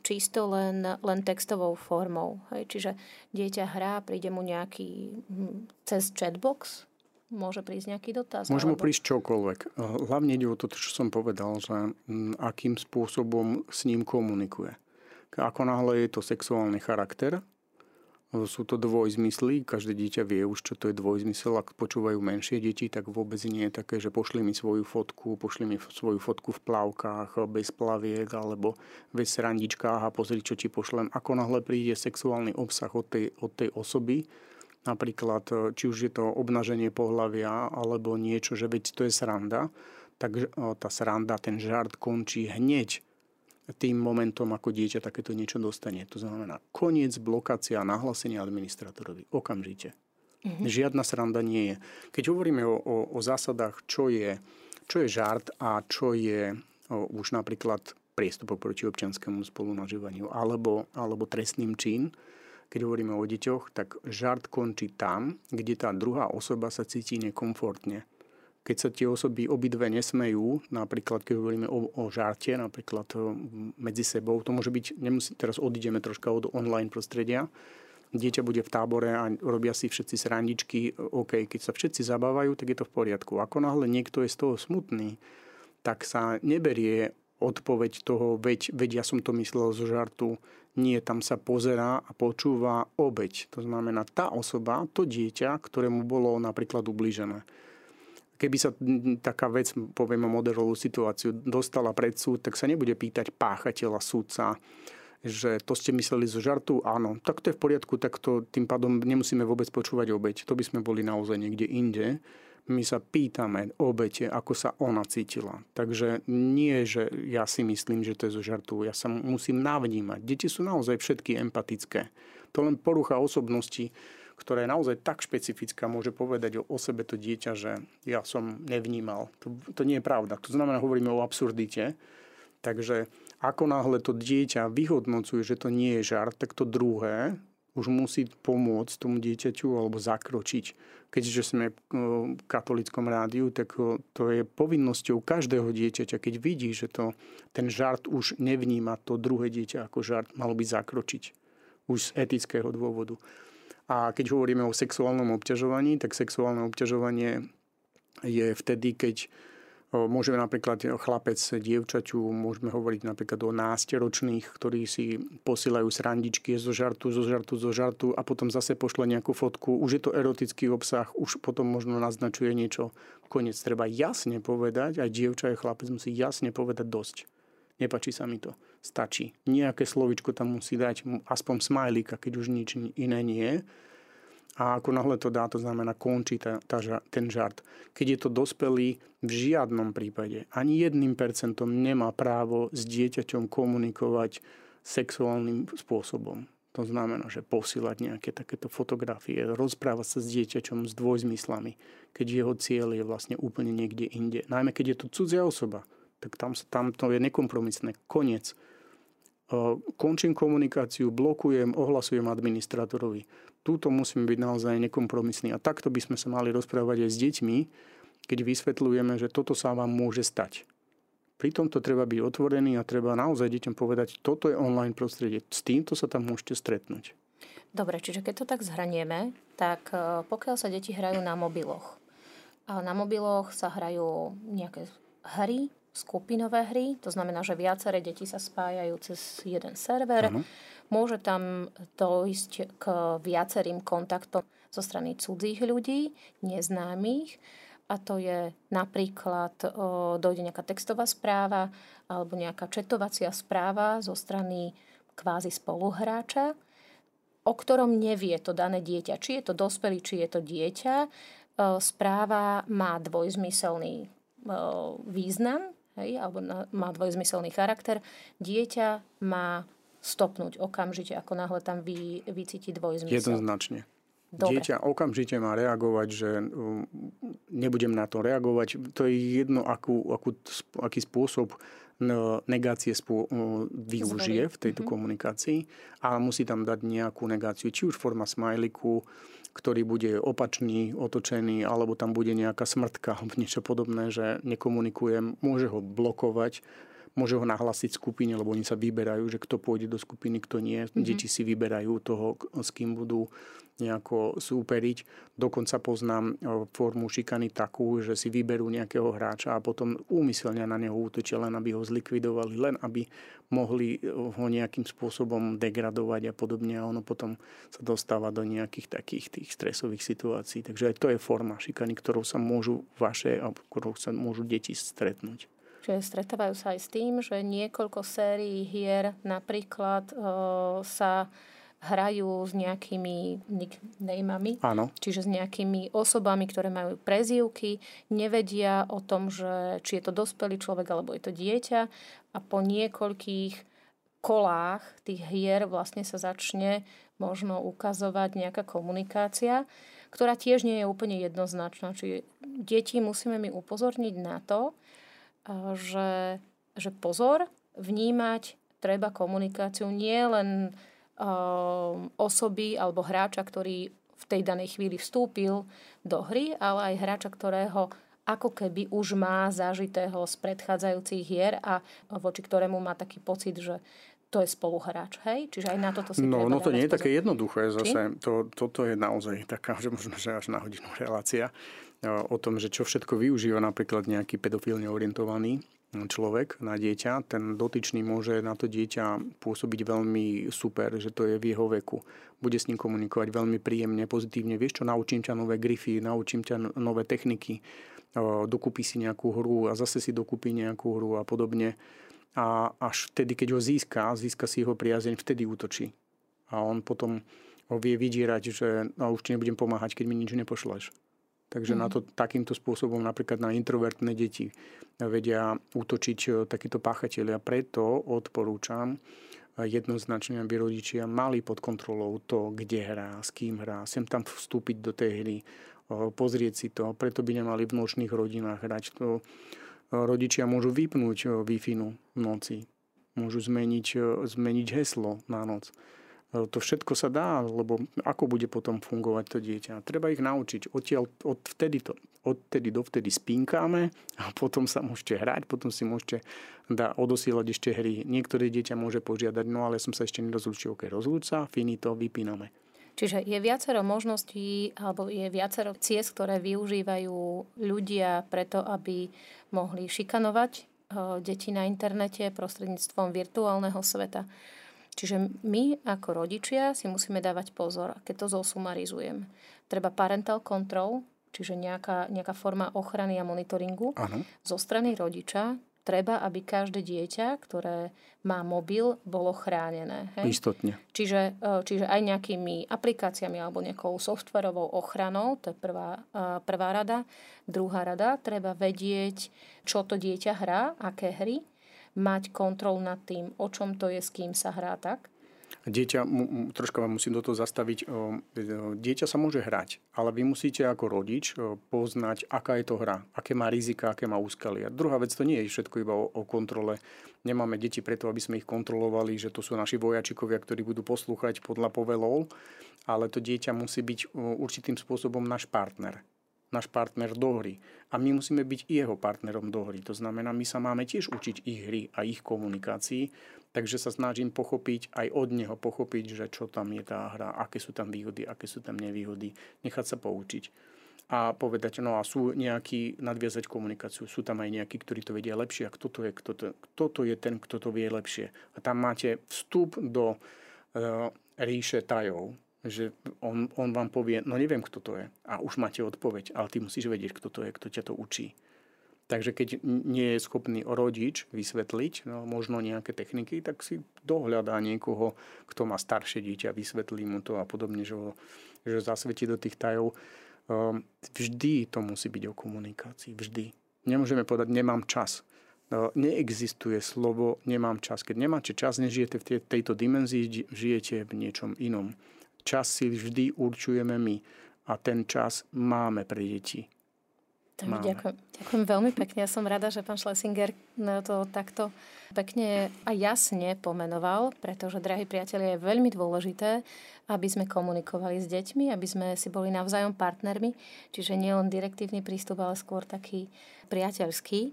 čisto len, len textovou formou. Hej, čiže dieťa hrá, príde mu nejaký hm, cez chatbox, môže prísť nejaký dotaz? Môže mu prísť čokoľvek. Hlavne ide o to, čo som povedal, že hm, akým spôsobom s ním komunikuje. Ako náhle je to sexuálny charakter, sú to dvojzmysly, každé dieťa vie už, čo to je dvojzmysel. Ak počúvajú menšie deti, tak vôbec nie je také, že pošli mi svoju fotku, pošli mi svoju fotku v plavkách, bez plaviek alebo bez srandičkách a pozri, čo ti pošlem. Ako náhle príde sexuálny obsah od tej, od tej osoby, napríklad či už je to obnaženie pohľavia alebo niečo, že veď to je sranda, tak tá sranda, ten žart končí hneď tým momentom, ako dieťa takéto niečo dostane. To znamená koniec, blokácia a nahlásenie administratorovi. Okamžite. Mm-hmm. Žiadna sranda nie je. Keď hovoríme o, o, o zásadách, čo je, čo je žart a čo je o, už napríklad priestupok proti občianskému spolunažívaniu alebo, alebo trestným čin, keď hovoríme o deťoch, tak žart končí tam, kde tá druhá osoba sa cíti nekomfortne keď sa tie osoby obidve nesmejú, napríklad keď hovoríme o, o žarte, napríklad e, medzi sebou, to môže byť, nemusí, teraz odídeme troška od online prostredia, dieťa bude v tábore a robia si všetci srandičky, OK, keď sa všetci zabávajú, tak je to v poriadku. Ako náhle niekto je z toho smutný, tak sa neberie odpoveď toho, veď, veď ja som to myslel zo žartu, Nie, tam sa pozerá a počúva obeď. To znamená tá osoba, to dieťa, ktorému bolo napríklad ublížené. Keby sa taká vec, poviem modelovú situáciu, dostala pred súd, tak sa nebude pýtať páchateľa, súdca, že to ste mysleli zo žartu, áno, tak to je v poriadku, tak to tým pádom nemusíme vôbec počúvať obeď. To by sme boli naozaj niekde inde my sa pýtame obete, ako sa ona cítila. Takže nie, že ja si myslím, že to je zo žartu. Ja sa musím navnímať. Deti sú naozaj všetky empatické. To len porucha osobnosti, ktorá je naozaj tak špecifická, môže povedať o, sebe to dieťa, že ja som nevnímal. To, to nie je pravda. To znamená, hovoríme o absurdite. Takže ako náhle to dieťa vyhodnocuje, že to nie je žart, tak to druhé už musí pomôcť tomu dieťaťu alebo zakročiť. Keďže sme v katolickom rádiu, tak to je povinnosťou každého dieťaťa, keď vidí, že to, ten žart už nevníma to druhé dieťa ako žart, malo by zakročiť. Už z etického dôvodu. A keď hovoríme o sexuálnom obťažovaní, tak sexuálne obťažovanie je vtedy, keď Môžeme napríklad chlapec dievčaťu, môžeme hovoriť napríklad o násteročných, ktorí si posielajú srandičky zo žartu, zo žartu, zo žartu a potom zase pošle nejakú fotku. Už je to erotický obsah, už potom možno naznačuje niečo. Konec treba jasne povedať, aj dievča, aj chlapec musí jasne povedať dosť. Nepačí sa mi to. Stačí. Nejaké slovičko tam musí dať, aspoň smajlíka, keď už nič iné nie a ako náhle to dá, to znamená končí tá, tá, ten žart. Keď je to dospelý, v žiadnom prípade ani jedným percentom nemá právo s dieťaťom komunikovať sexuálnym spôsobom. To znamená, že posílať nejaké takéto fotografie, rozprávať sa s dieťaťom s dvojzmyslami, keď jeho cieľ je vlastne úplne niekde inde. Najmä keď je to cudzia osoba, tak tam, tam to je nekompromisné. Koniec. Končím komunikáciu, blokujem, ohlasujem administratorovi túto musíme byť naozaj nekompromisní. A takto by sme sa mali rozprávať aj s deťmi, keď vysvetľujeme, že toto sa vám môže stať. Pri tomto treba byť otvorený a treba naozaj deťom povedať, toto je online prostredie, s týmto sa tam môžete stretnúť. Dobre, čiže keď to tak zhranieme, tak pokiaľ sa deti hrajú na mobiloch, a na mobiloch sa hrajú nejaké hry, skupinové hry, to znamená, že viaceré deti sa spájajú cez jeden server. Ano. Môže tam dojsť k viacerým kontaktom zo strany cudzích ľudí, neznámych. A to je napríklad, o, dojde nejaká textová správa alebo nejaká četovacia správa zo strany kvázi spoluhráča, o ktorom nevie to dané dieťa. Či je to dospelý, či je to dieťa. Správa má dvojzmyselný význam, hej, alebo má dvojzmyselný charakter, dieťa má stopnúť okamžite, ako náhle tam vy, vycíti dvojzmysel. Jednoznačne. Dobre. Dieťa okamžite má reagovať, že um, nebudem na to reagovať. To je jedno, akú, akú, aký spôsob negácie spô, využije v tejto mm-hmm. komunikácii, ale musí tam dať nejakú negáciu, či už forma smajliku, ktorý bude opačný, otočený, alebo tam bude nejaká smrtka alebo niečo podobné, že nekomunikujem, môže ho blokovať, môže ho nahlasiť skupine, lebo oni sa vyberajú, že kto pôjde do skupiny, kto nie. Mm-hmm. Deti si vyberajú toho, s kým budú nejako súperiť. Dokonca poznám e, formu šikany takú, že si vyberú nejakého hráča a potom úmyselne na neho útočia, len aby ho zlikvidovali, len aby mohli e, ho nejakým spôsobom degradovať a podobne. A ono potom sa dostáva do nejakých takých tých stresových situácií. Takže aj to je forma šikany, ktorou sa môžu vaše, a ktorou sa môžu deti stretnúť. Čiže stretávajú sa aj s tým, že niekoľko sérií hier napríklad e, sa hrajú s nejakými nicknameami, Áno. čiže s nejakými osobami, ktoré majú prezývky, nevedia o tom, že či je to dospelý človek alebo je to dieťa a po niekoľkých kolách tých hier vlastne sa začne možno ukazovať nejaká komunikácia, ktorá tiež nie je úplne jednoznačná. Čiže deti musíme mi upozorniť na to, že, že pozor, vnímať treba komunikáciu nie len uh, osoby alebo hráča, ktorý v tej danej chvíli vstúpil do hry, ale aj hráča, ktorého ako keby už má zažitého z predchádzajúcich hier a voči ktorému má taký pocit, že to je spoluhráč, hej? Čiže aj na toto si No, no to nie je také jednoduché zase. To, toto je naozaj taká, že možno, že až na hodinu relácia o tom, že čo všetko využíva napríklad nejaký pedofilne orientovaný človek na dieťa, ten dotyčný môže na to dieťa pôsobiť veľmi super, že to je v jeho veku. Bude s ním komunikovať veľmi príjemne, pozitívne. Vieš čo, naučím ťa nové grify, naučím ťa nové techniky, dokúpi si nejakú hru a zase si dokúpi nejakú hru a podobne. A až vtedy, keď ho získa, získa si jeho priazeň, vtedy útočí. A on potom ho vie vydierať, že no, už ti nebudem pomáhať, keď mi nič nepošleš. Takže mm. na to takýmto spôsobom napríklad na introvertné deti vedia útočiť e, takíto páchatelia. Preto odporúčam e, jednoznačne, aby rodičia mali pod kontrolou to, kde hrá, s kým hrá, sem tam vstúpiť do tej hry, e, pozrieť si to. Preto by nemali v nočných rodinách hrať. To rodičia môžu vypnúť Wi-Fi v noci. Môžu zmeniť, zmeniť heslo na noc. E, to všetko sa dá, lebo ako bude potom fungovať to dieťa. Treba ich naučiť. Odtiaľ, od vtedy to, odtedy dovtedy spínkáme a potom sa môžete hrať, potom si môžete dá, odosielať ešte hry. Niektoré dieťa môže požiadať, no ale som sa ešte nerozlúčil, ok, rozlúč sa, finito, vypíname. Čiže je viacero možností alebo je viacero ciest, ktoré využívajú ľudia preto, aby mohli šikanovať e, deti na internete prostredníctvom virtuálneho sveta. Čiže my ako rodičia si musíme dávať pozor, keď to zosumarizujem. Treba parental control, čiže nejaká, nejaká forma ochrany a monitoringu ano. zo strany rodiča. Treba, aby každé dieťa, ktoré má mobil, bolo chránené. Hej? Istotne. Čiže, e, čiže aj nejakými aplikáciami alebo nejakou softverovou ochranou, to je prvá, e, prvá rada. Druhá rada, treba vedieť, čo to dieťa hrá, aké hry mať kontrol nad tým, o čom to je, s kým sa hrá tak? Dieťa, troška vám musím do toho zastaviť, dieťa sa môže hrať, ale vy musíte ako rodič poznať, aká je to hra, aké má rizika, aké má úskalia. Druhá vec, to nie je všetko iba o, o kontrole. Nemáme deti preto, aby sme ich kontrolovali, že to sú naši vojačikovia, ktorí budú poslúchať podľa povelov, ale to dieťa musí byť určitým spôsobom náš partner náš partner do hry. A my musíme byť jeho partnerom do hry. To znamená, my sa máme tiež učiť ich hry a ich komunikácií, takže sa snažím pochopiť aj od neho, pochopiť, že čo tam je tá hra, aké sú tam výhody, aké sú tam nevýhody, nechať sa poučiť a povedať, no a sú nejakí, nadviazať komunikáciu, sú tam aj nejakí, ktorí to vedia lepšie a kto to je, kto to, kto to je ten, kto to vie lepšie. A tam máte vstup do uh, ríše tajov, že on, on vám povie, no neviem, kto to je. A už máte odpoveď, ale ty musíš vedieť, kto to je, kto ťa to učí. Takže keď nie je schopný rodič vysvetliť no, možno nejaké techniky, tak si dohľadá niekoho, kto má staršie dieťa, vysvetlí mu to a podobne, že ho že zasvetí do tých tajov. Um, vždy to musí byť o komunikácii. Vždy. Nemôžeme povedať, nemám čas. No, neexistuje slovo nemám čas. Keď nemáte čas, nežijete v tejto dimenzii, žijete v niečom inom. Čas si vždy určujeme my a ten čas máme pre deti. ďakujem, ďakujem veľmi pekne. Ja som rada, že pán Schlesinger to takto pekne a jasne pomenoval, pretože, drahí priatelia, je veľmi dôležité, aby sme komunikovali s deťmi, aby sme si boli navzájom partnermi, čiže nie len direktívny prístup, ale skôr taký priateľský.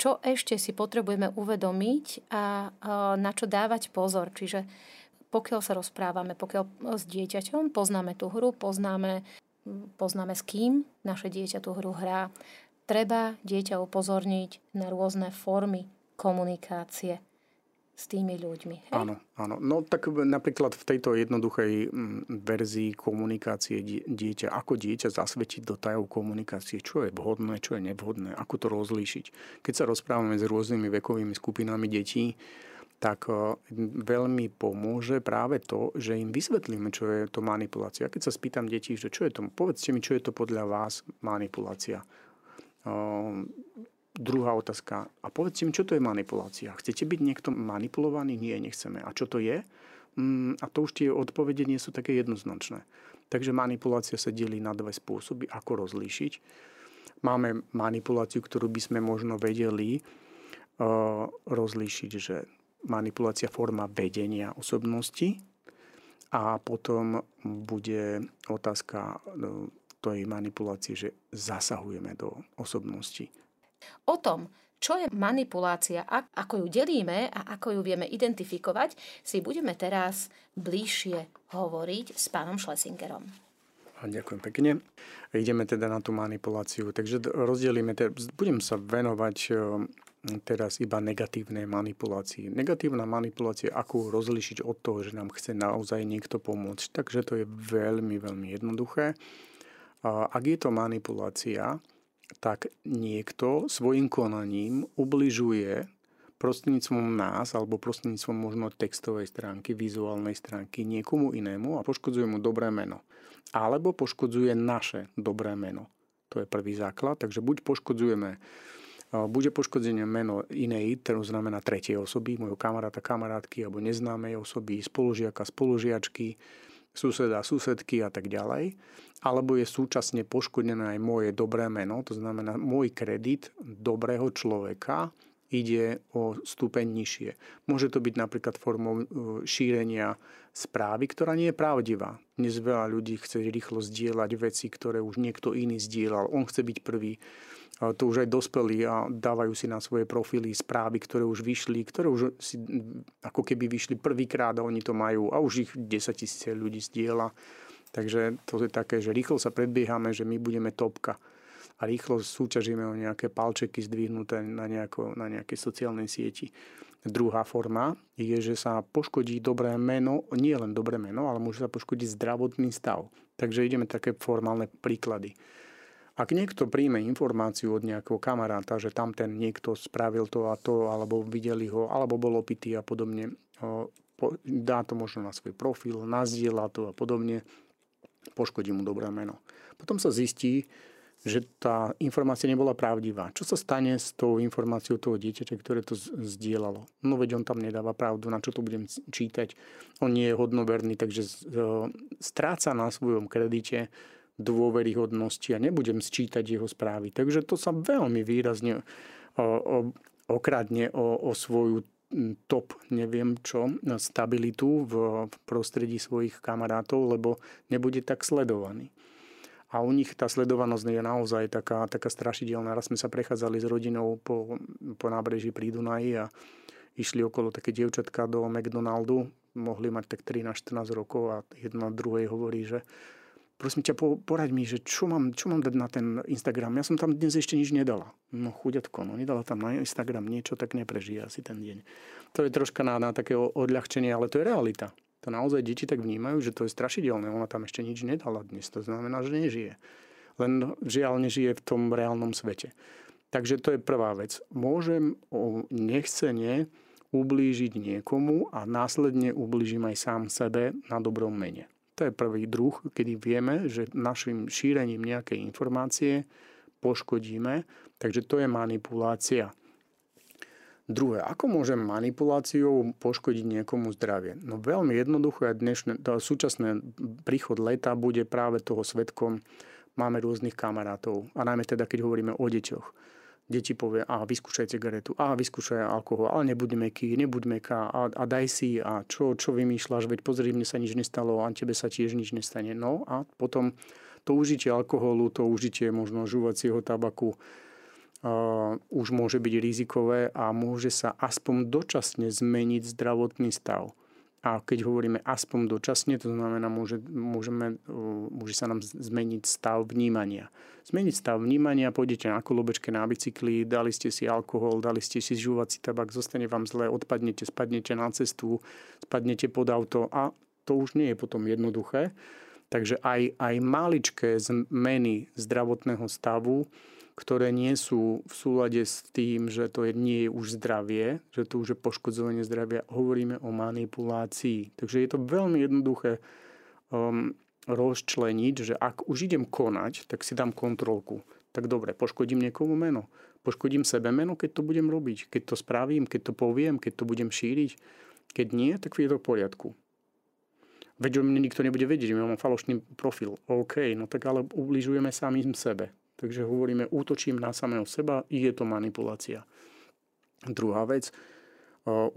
Čo ešte si potrebujeme uvedomiť a na čo dávať pozor? Čiže pokiaľ sa rozprávame, pokiaľ s dieťaťom poznáme tú hru, poznáme, poznáme s kým naše dieťa tú hru hrá, treba dieťa upozorniť na rôzne formy komunikácie s tými ľuďmi. Hej? Áno, áno. No tak napríklad v tejto jednoduchej verzii komunikácie dieťa, ako dieťa zasvetiť do tajov komunikácie, čo je vhodné, čo je nevhodné, ako to rozlíšiť. Keď sa rozprávame s rôznymi vekovými skupinami detí, tak e, veľmi pomôže práve to, že im vysvetlíme, čo je to manipulácia. Keď sa spýtam detí, že čo je to, povedzte mi, čo je to podľa vás manipulácia. Uh, druhá otázka. A povedzte mi, čo to je manipulácia. Chcete byť niekto manipulovaný? Nie, nechceme. A čo to je? Mm, a to už tie odpovede nie sú také jednoznačné. Takže manipulácia sa delí na dve spôsoby, ako rozlíšiť. Máme manipuláciu, ktorú by sme možno vedeli uh, rozlíšiť, že manipulácia forma vedenia osobnosti a potom bude otázka no, tej manipulácie, že zasahujeme do osobnosti. O tom, čo je manipulácia, ako ju delíme a ako ju vieme identifikovať, si budeme teraz bližšie hovoriť s pánom Schlesingerom. Ďakujem pekne. Ideme teda na tú manipuláciu. Takže rozdielime, budem sa venovať teraz iba negatívne manipulácie. Negatívna manipulácia, ako rozlišiť od toho, že nám chce naozaj niekto pomôcť. Takže to je veľmi, veľmi jednoduché. Ak je to manipulácia, tak niekto svojim konaním ubližuje prostredníctvom nás alebo prostredníctvom možno textovej stránky, vizuálnej stránky niekomu inému a poškodzuje mu dobré meno. Alebo poškodzuje naše dobré meno. To je prvý základ. Takže buď poškodzujeme bude poškodzené meno inej, to znamená tretej osoby, môjho kamaráta, kamarátky alebo neznámej osoby, spolužiaka, spolužiačky, suseda, susedky a tak ďalej. Alebo je súčasne poškodené aj moje dobré meno, to znamená môj kredit dobrého človeka ide o stupeň nižšie. Môže to byť napríklad formou e, šírenia správy, ktorá nie je pravdivá. Dnes veľa ľudí chce rýchlo zdieľať veci, ktoré už niekto iný zdieľal. On chce byť prvý to už aj dospelí a dávajú si na svoje profily správy, ktoré už vyšli, ktoré už si ako keby vyšli prvýkrát a oni to majú a už ich 10 tisíce ľudí zdieľa. Takže to je také, že rýchlo sa predbiehame, že my budeme topka a rýchlo súťažíme o nejaké palčeky zdvihnuté na, nejako, na nejakej sociálnej sieti. Druhá forma je, že sa poškodí dobré meno, nie len dobré meno, ale môže sa poškodiť zdravotný stav. Takže ideme také formálne príklady. Ak niekto príjme informáciu od nejakého kamaráta, že tam ten niekto spravil to a to, alebo videli ho, alebo bol opitý a podobne, dá to možno na svoj profil, nazdieľa to a podobne, poškodí mu dobré meno. Potom sa zistí, že tá informácia nebola pravdivá. Čo sa stane s tou informáciou toho dieťaťa, ktoré to zdieľalo? No veď on tam nedáva pravdu, na čo to budem čítať. On nie je hodnoverný, takže stráca na svojom kredite dôveryhodnosti a nebudem sčítať jeho správy. Takže to sa veľmi výrazne okradne o, o svoju top, neviem čo, stabilitu v prostredí svojich kamarátov, lebo nebude tak sledovaný. A u nich tá sledovanosť je naozaj taká, taká strašidelná. Raz sme sa prechádzali s rodinou po, po nábreží pri Dunaji a išli okolo také dievčatka do McDonaldu. Mohli mať tak 13-14 rokov a jedna druhej hovorí, že prosím ťa, poraď mi, že čo mám, čo mám dať na ten Instagram. Ja som tam dnes ešte nič nedala. No chuďatko, no nedala tam na Instagram niečo, tak neprežije asi ten deň. To je troška na, na také odľahčenie, ale to je realita. To naozaj deti tak vnímajú, že to je strašidelné. Ona tam ešte nič nedala dnes. To znamená, že nežije. Len žiaľ nežije v tom reálnom svete. Takže to je prvá vec. Môžem nechcene ublížiť niekomu a následne ublížim aj sám sebe na dobrom mene. To je prvý druh, kedy vieme, že našim šírením nejakej informácie poškodíme, takže to je manipulácia. Druhé, ako môžem manipuláciou poškodiť niekomu zdravie? No veľmi jednoduché, dnešné, súčasné príchod leta bude práve toho svetkom. Máme rôznych kamarátov a najmä teda, keď hovoríme o deťoch deti povie, a vyskúšaj cigaretu, a vyskúšaj alkohol, ale nebuď meký, nebuď meká, a, a daj si, a čo, čo vymýšľaš, veď pozri, mne sa nič nestalo, a tebe sa tiež nič nestane. No a potom to užitie alkoholu, to užitie možno žúvacieho tabaku, uh, už môže byť rizikové a môže sa aspoň dočasne zmeniť zdravotný stav. A keď hovoríme aspoň dočasne, to znamená, môže, môžeme, môže sa nám zmeniť stav vnímania. Zmeniť stav vnímania, pôjdete na kolobečke na bicykli, dali ste si alkohol, dali ste si žúvací tabak, zostane vám zle, odpadnete, spadnete na cestu, spadnete pod auto a to už nie je potom jednoduché. Takže aj, aj maličké zmeny zdravotného stavu ktoré nie sú v súlade s tým, že to nie je už zdravie, že to už je poškodzovanie zdravia. Hovoríme o manipulácii. Takže je to veľmi jednoduché um, rozčleniť, že ak už idem konať, tak si dám kontrolku. Tak dobre, poškodím niekomu meno. Poškodím sebe meno, keď to budem robiť. Keď to spravím, keď to poviem, keď to budem šíriť. Keď nie, tak je to v poriadku. Veď o mne nikto nebude vedieť, že mám falošný profil. OK, no tak ale ubližujeme samým sebe. Takže hovoríme, útočím na samého seba, je to manipulácia. Druhá vec,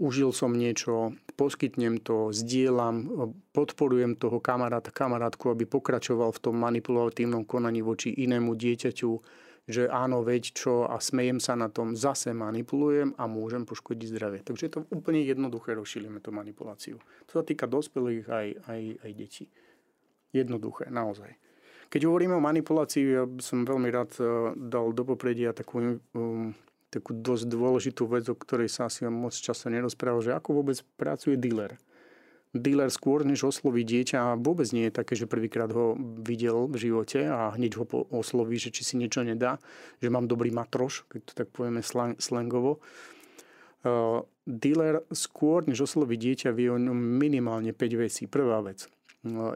užil som niečo, poskytnem to, zdieľam, podporujem toho kamaráta, kamarátku, aby pokračoval v tom manipulatívnom konaní voči inému dieťaťu, že áno, veď čo a smejem sa na tom, zase manipulujem a môžem poškodiť zdravie. Takže je to úplne jednoduché, rozšírime tú manipuláciu. To sa týka dospelých aj, aj, aj detí. Jednoduché, naozaj. Keď hovoríme o manipulácii, ja som veľmi rád eh, dal do popredia takú, um, takú dosť dôležitú vec, o ktorej sa asi moc často nerozpráva, že ako vôbec pracuje dealer. Dealer skôr, než osloví dieťa vôbec nie je také, že prvýkrát ho videl v živote a hneď ho osloví, že či si niečo nedá, že mám dobrý matroš, keď to tak povieme slangovo. Uh, dealer skôr, než osloví dieťa, vie o ňom minimálne 5 vecí. Prvá vec.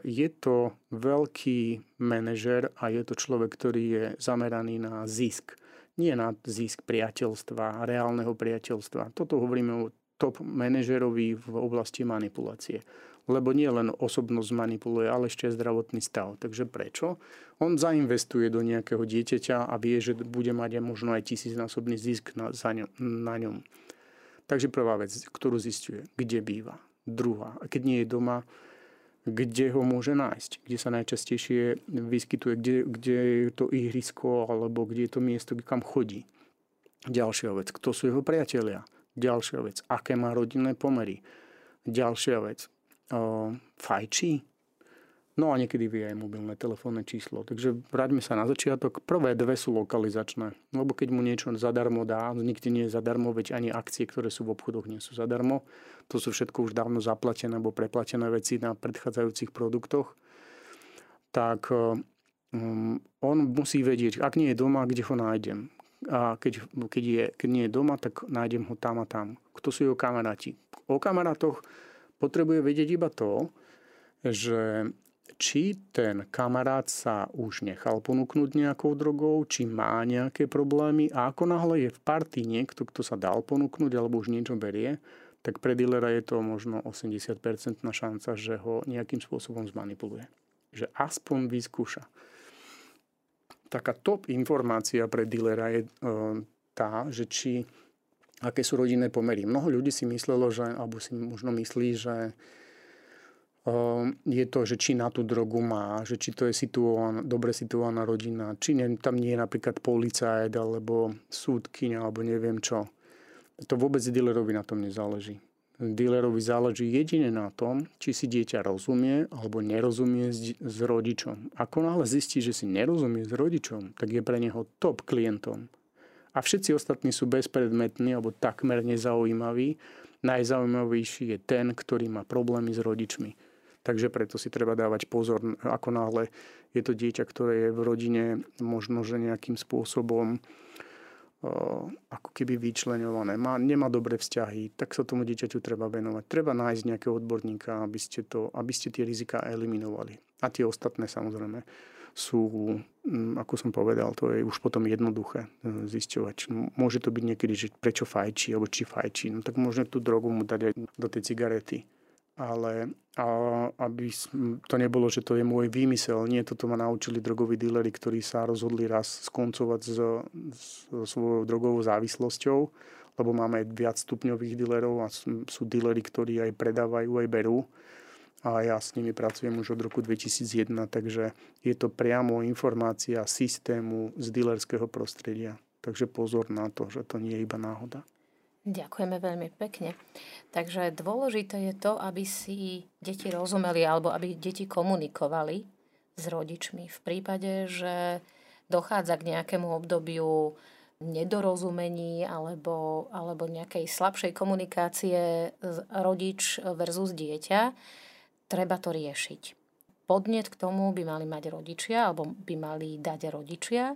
Je to veľký manažer a je to človek, ktorý je zameraný na zisk nie na zisk priateľstva, reálneho priateľstva. Toto hovoríme o top manažerovi v oblasti manipulácie. Lebo nie len osobnosť manipuluje, ale ešte zdravotný stav. Takže prečo? On zainvestuje do nejakého dieťaťa a vie, že bude mať možno aj tisícnásobný zisk na, ňom, na ňom. Takže prvá vec, ktorú zistuje, kde býva. Druhá, keď nie je doma, kde ho môže nájsť, kde sa najčastejšie vyskytuje, kde, kde je to ihrisko alebo kde je to miesto, kam chodí. Ďalšia vec, kto sú jeho priatelia. Ďalšia vec, aké má rodinné pomery. Ďalšia vec, fajčí, No a niekedy vie aj mobilné telefónne číslo. Takže vráťme sa na začiatok. Prvé dve sú lokalizačné. Lebo keď mu niečo zadarmo dá, nikdy nie je zadarmo, veď ani akcie, ktoré sú v obchodoch, nie sú zadarmo. To sú všetko už dávno zaplatené alebo preplatené veci na predchádzajúcich produktoch. Tak um, on musí vedieť, ak nie je doma, kde ho nájdem. A keď, keď, je, keď nie je doma, tak nájdem ho tam a tam. Kto sú jeho kamaráti? O kamarátoch potrebuje vedieť iba to, že či ten kamarát sa už nechal ponúknuť nejakou drogou, či má nejaké problémy a ako náhle je v partii niekto, kto sa dal ponúknuť alebo už niečo berie, tak pre dealera je to možno 80% šanca, že ho nejakým spôsobom zmanipuluje. Že aspoň vyskúša. Taká top informácia pre dealera je e, tá, že či aké sú rodinné pomery. Mnoho ľudí si myslelo, že, alebo si možno myslí, že je to, že či na tú drogu má, že či to je situovaná, dobre situovaná rodina, či ne, tam nie je napríklad policajt alebo súdkyňa alebo neviem čo. To vôbec dealerovi na tom nezáleží. Dealerovi záleží jedine na tom, či si dieťa rozumie alebo nerozumie s, s rodičom. Ako náhle zistí, že si nerozumie s rodičom, tak je pre neho top klientom. A všetci ostatní sú bezpredmetní alebo takmer nezaujímaví. Najzaujímavejší je ten, ktorý má problémy s rodičmi Takže preto si treba dávať pozor, ako náhle je to dieťa, ktoré je v rodine možno, že nejakým spôsobom ako keby vyčlenované, má, nemá dobré vzťahy, tak sa tomu dieťaťu treba venovať. Treba nájsť nejakého odborníka, aby ste, to, aby ste tie rizika eliminovali. A tie ostatné samozrejme sú, ako som povedal, to je už potom jednoduché e, zisťovať. Môže to byť niekedy, že prečo fajčí, alebo či fajčí. No tak môžeme tú drogu mu dať aj do tej cigarety ale a, aby to nebolo, že to je môj výmysel. Nie, toto ma naučili drogoví díleri, ktorí sa rozhodli raz skoncovať s, s svojou drogovou závislosťou, lebo máme viac stupňových dílerov a sú, sú díleri, ktorí aj predávajú, aj berú. A ja s nimi pracujem už od roku 2001, takže je to priamo informácia systému z dílerského prostredia. Takže pozor na to, že to nie je iba náhoda. Ďakujeme veľmi pekne. Takže dôležité je to, aby si deti rozumeli alebo aby deti komunikovali s rodičmi. V prípade, že dochádza k nejakému obdobiu nedorozumení alebo, alebo nejakej slabšej komunikácie rodič versus dieťa, treba to riešiť. Podnet k tomu by mali mať rodičia alebo by mali dať rodičia.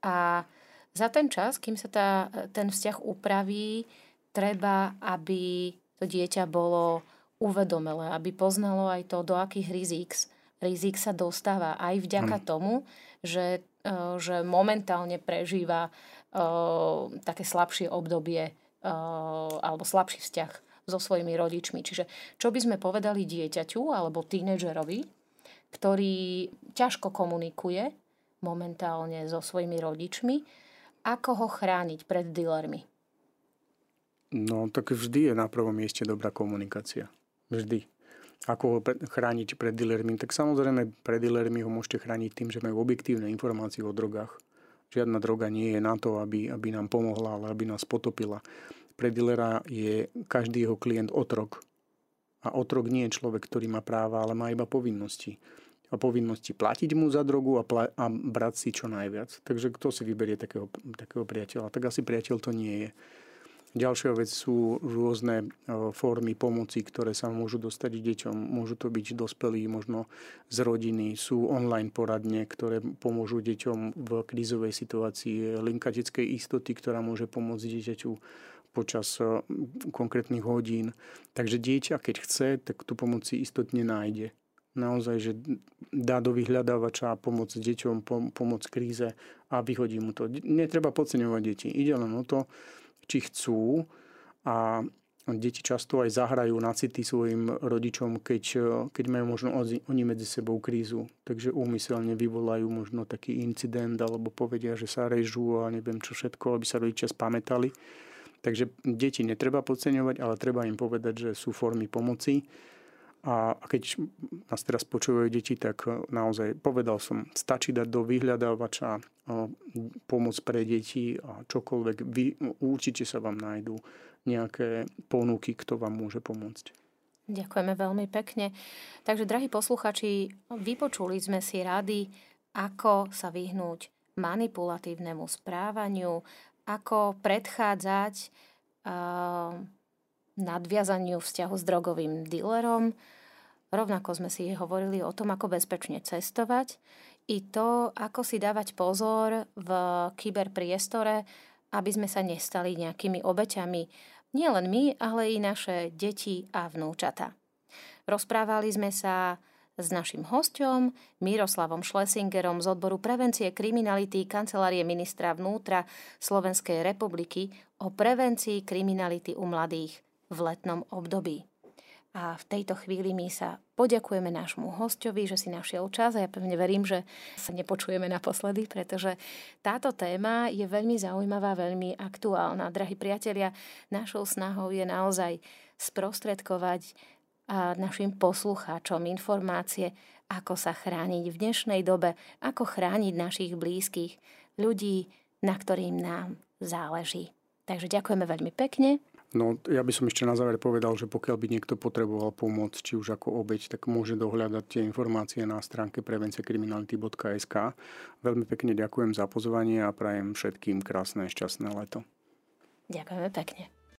A za ten čas, kým sa tá, ten vzťah upraví, treba, aby to dieťa bolo uvedomelé, aby poznalo aj to, do akých rizík, rizík sa dostáva. Aj vďaka hmm. tomu, že, e, že momentálne prežíva uh, také slabšie obdobie uh, alebo slabší vzťah so svojimi rodičmi. Čiže čo by sme povedali dieťaťu alebo tínedžerovi, ktorý ťažko komunikuje momentálne so svojimi rodičmi, ako ho chrániť pred dealermi? No, tak vždy je na prvom mieste dobrá komunikácia. Vždy. Ako ho chrániť pred dealermi? Tak samozrejme, pred dealermi ho môžete chrániť tým, že majú objektívne informácie o drogách. Žiadna droga nie je na to, aby, aby nám pomohla, ale aby nás potopila. Pre dealera je každý jeho klient otrok. A otrok nie je človek, ktorý má práva, ale má iba povinnosti. Povinnosti platiť mu za drogu a, pla- a brať si čo najviac. Takže kto si vyberie takého, takého priateľa? Tak asi priateľ to nie je. Ďalšia vec sú rôzne formy pomoci, ktoré sa môžu dostať deťom. Môžu to byť dospelí, možno z rodiny. Sú online poradne, ktoré pomôžu deťom v krízovej situácii. Linka detskej istoty, ktorá môže pomôcť dieťaťu počas konkrétnych hodín. Takže dieťa, keď chce, tak tú pomoc si istotne nájde. Naozaj, že dá do vyhľadávača pomoc deťom, pomoc kríze a vyhodí mu to. Netreba podceňovať deti. Ide len o to, či chcú a deti často aj zahrajú na city svojim rodičom, keď, keď majú možno oni medzi sebou krízu. Takže úmyselne vyvolajú možno taký incident alebo povedia, že sa režú a neviem čo všetko, aby sa rodičia spamätali. Takže deti netreba podceňovať, ale treba im povedať, že sú formy pomoci. A keď nás teraz počúvajú deti, tak naozaj povedal som, stačí dať do vyhľadávača pomoc pre deti a čokoľvek. Vy, určite sa vám nájdú nejaké ponuky, kto vám môže pomôcť. Ďakujeme veľmi pekne. Takže, drahí posluchači, vypočuli sme si rady, ako sa vyhnúť manipulatívnemu správaniu, ako predchádzať uh, nadviazaniu vzťahu s drogovým dílerom. Rovnako sme si hovorili o tom, ako bezpečne cestovať i to, ako si dávať pozor v kyberpriestore, aby sme sa nestali nejakými obeťami. Nielen my, ale i naše deti a vnúčata. Rozprávali sme sa s našim hostom Miroslavom Schlesingerom z odboru prevencie kriminality Kancelárie ministra vnútra Slovenskej republiky o prevencii kriminality u mladých v letnom období. A v tejto chvíli my sa poďakujeme nášmu hostovi, že si našiel čas a ja pevne verím, že sa nepočujeme naposledy, pretože táto téma je veľmi zaujímavá, veľmi aktuálna. Drahí priatelia, našou snahou je naozaj sprostredkovať našim poslucháčom informácie, ako sa chrániť v dnešnej dobe, ako chrániť našich blízkych, ľudí, na ktorým nám záleží. Takže ďakujeme veľmi pekne No, ja by som ešte na záver povedal, že pokiaľ by niekto potreboval pomoc, či už ako obeď, tak môže dohľadať tie informácie na stránke prevenciekriminality.sk. Veľmi pekne ďakujem za pozvanie a prajem všetkým krásne, šťastné leto. Ďakujeme pekne.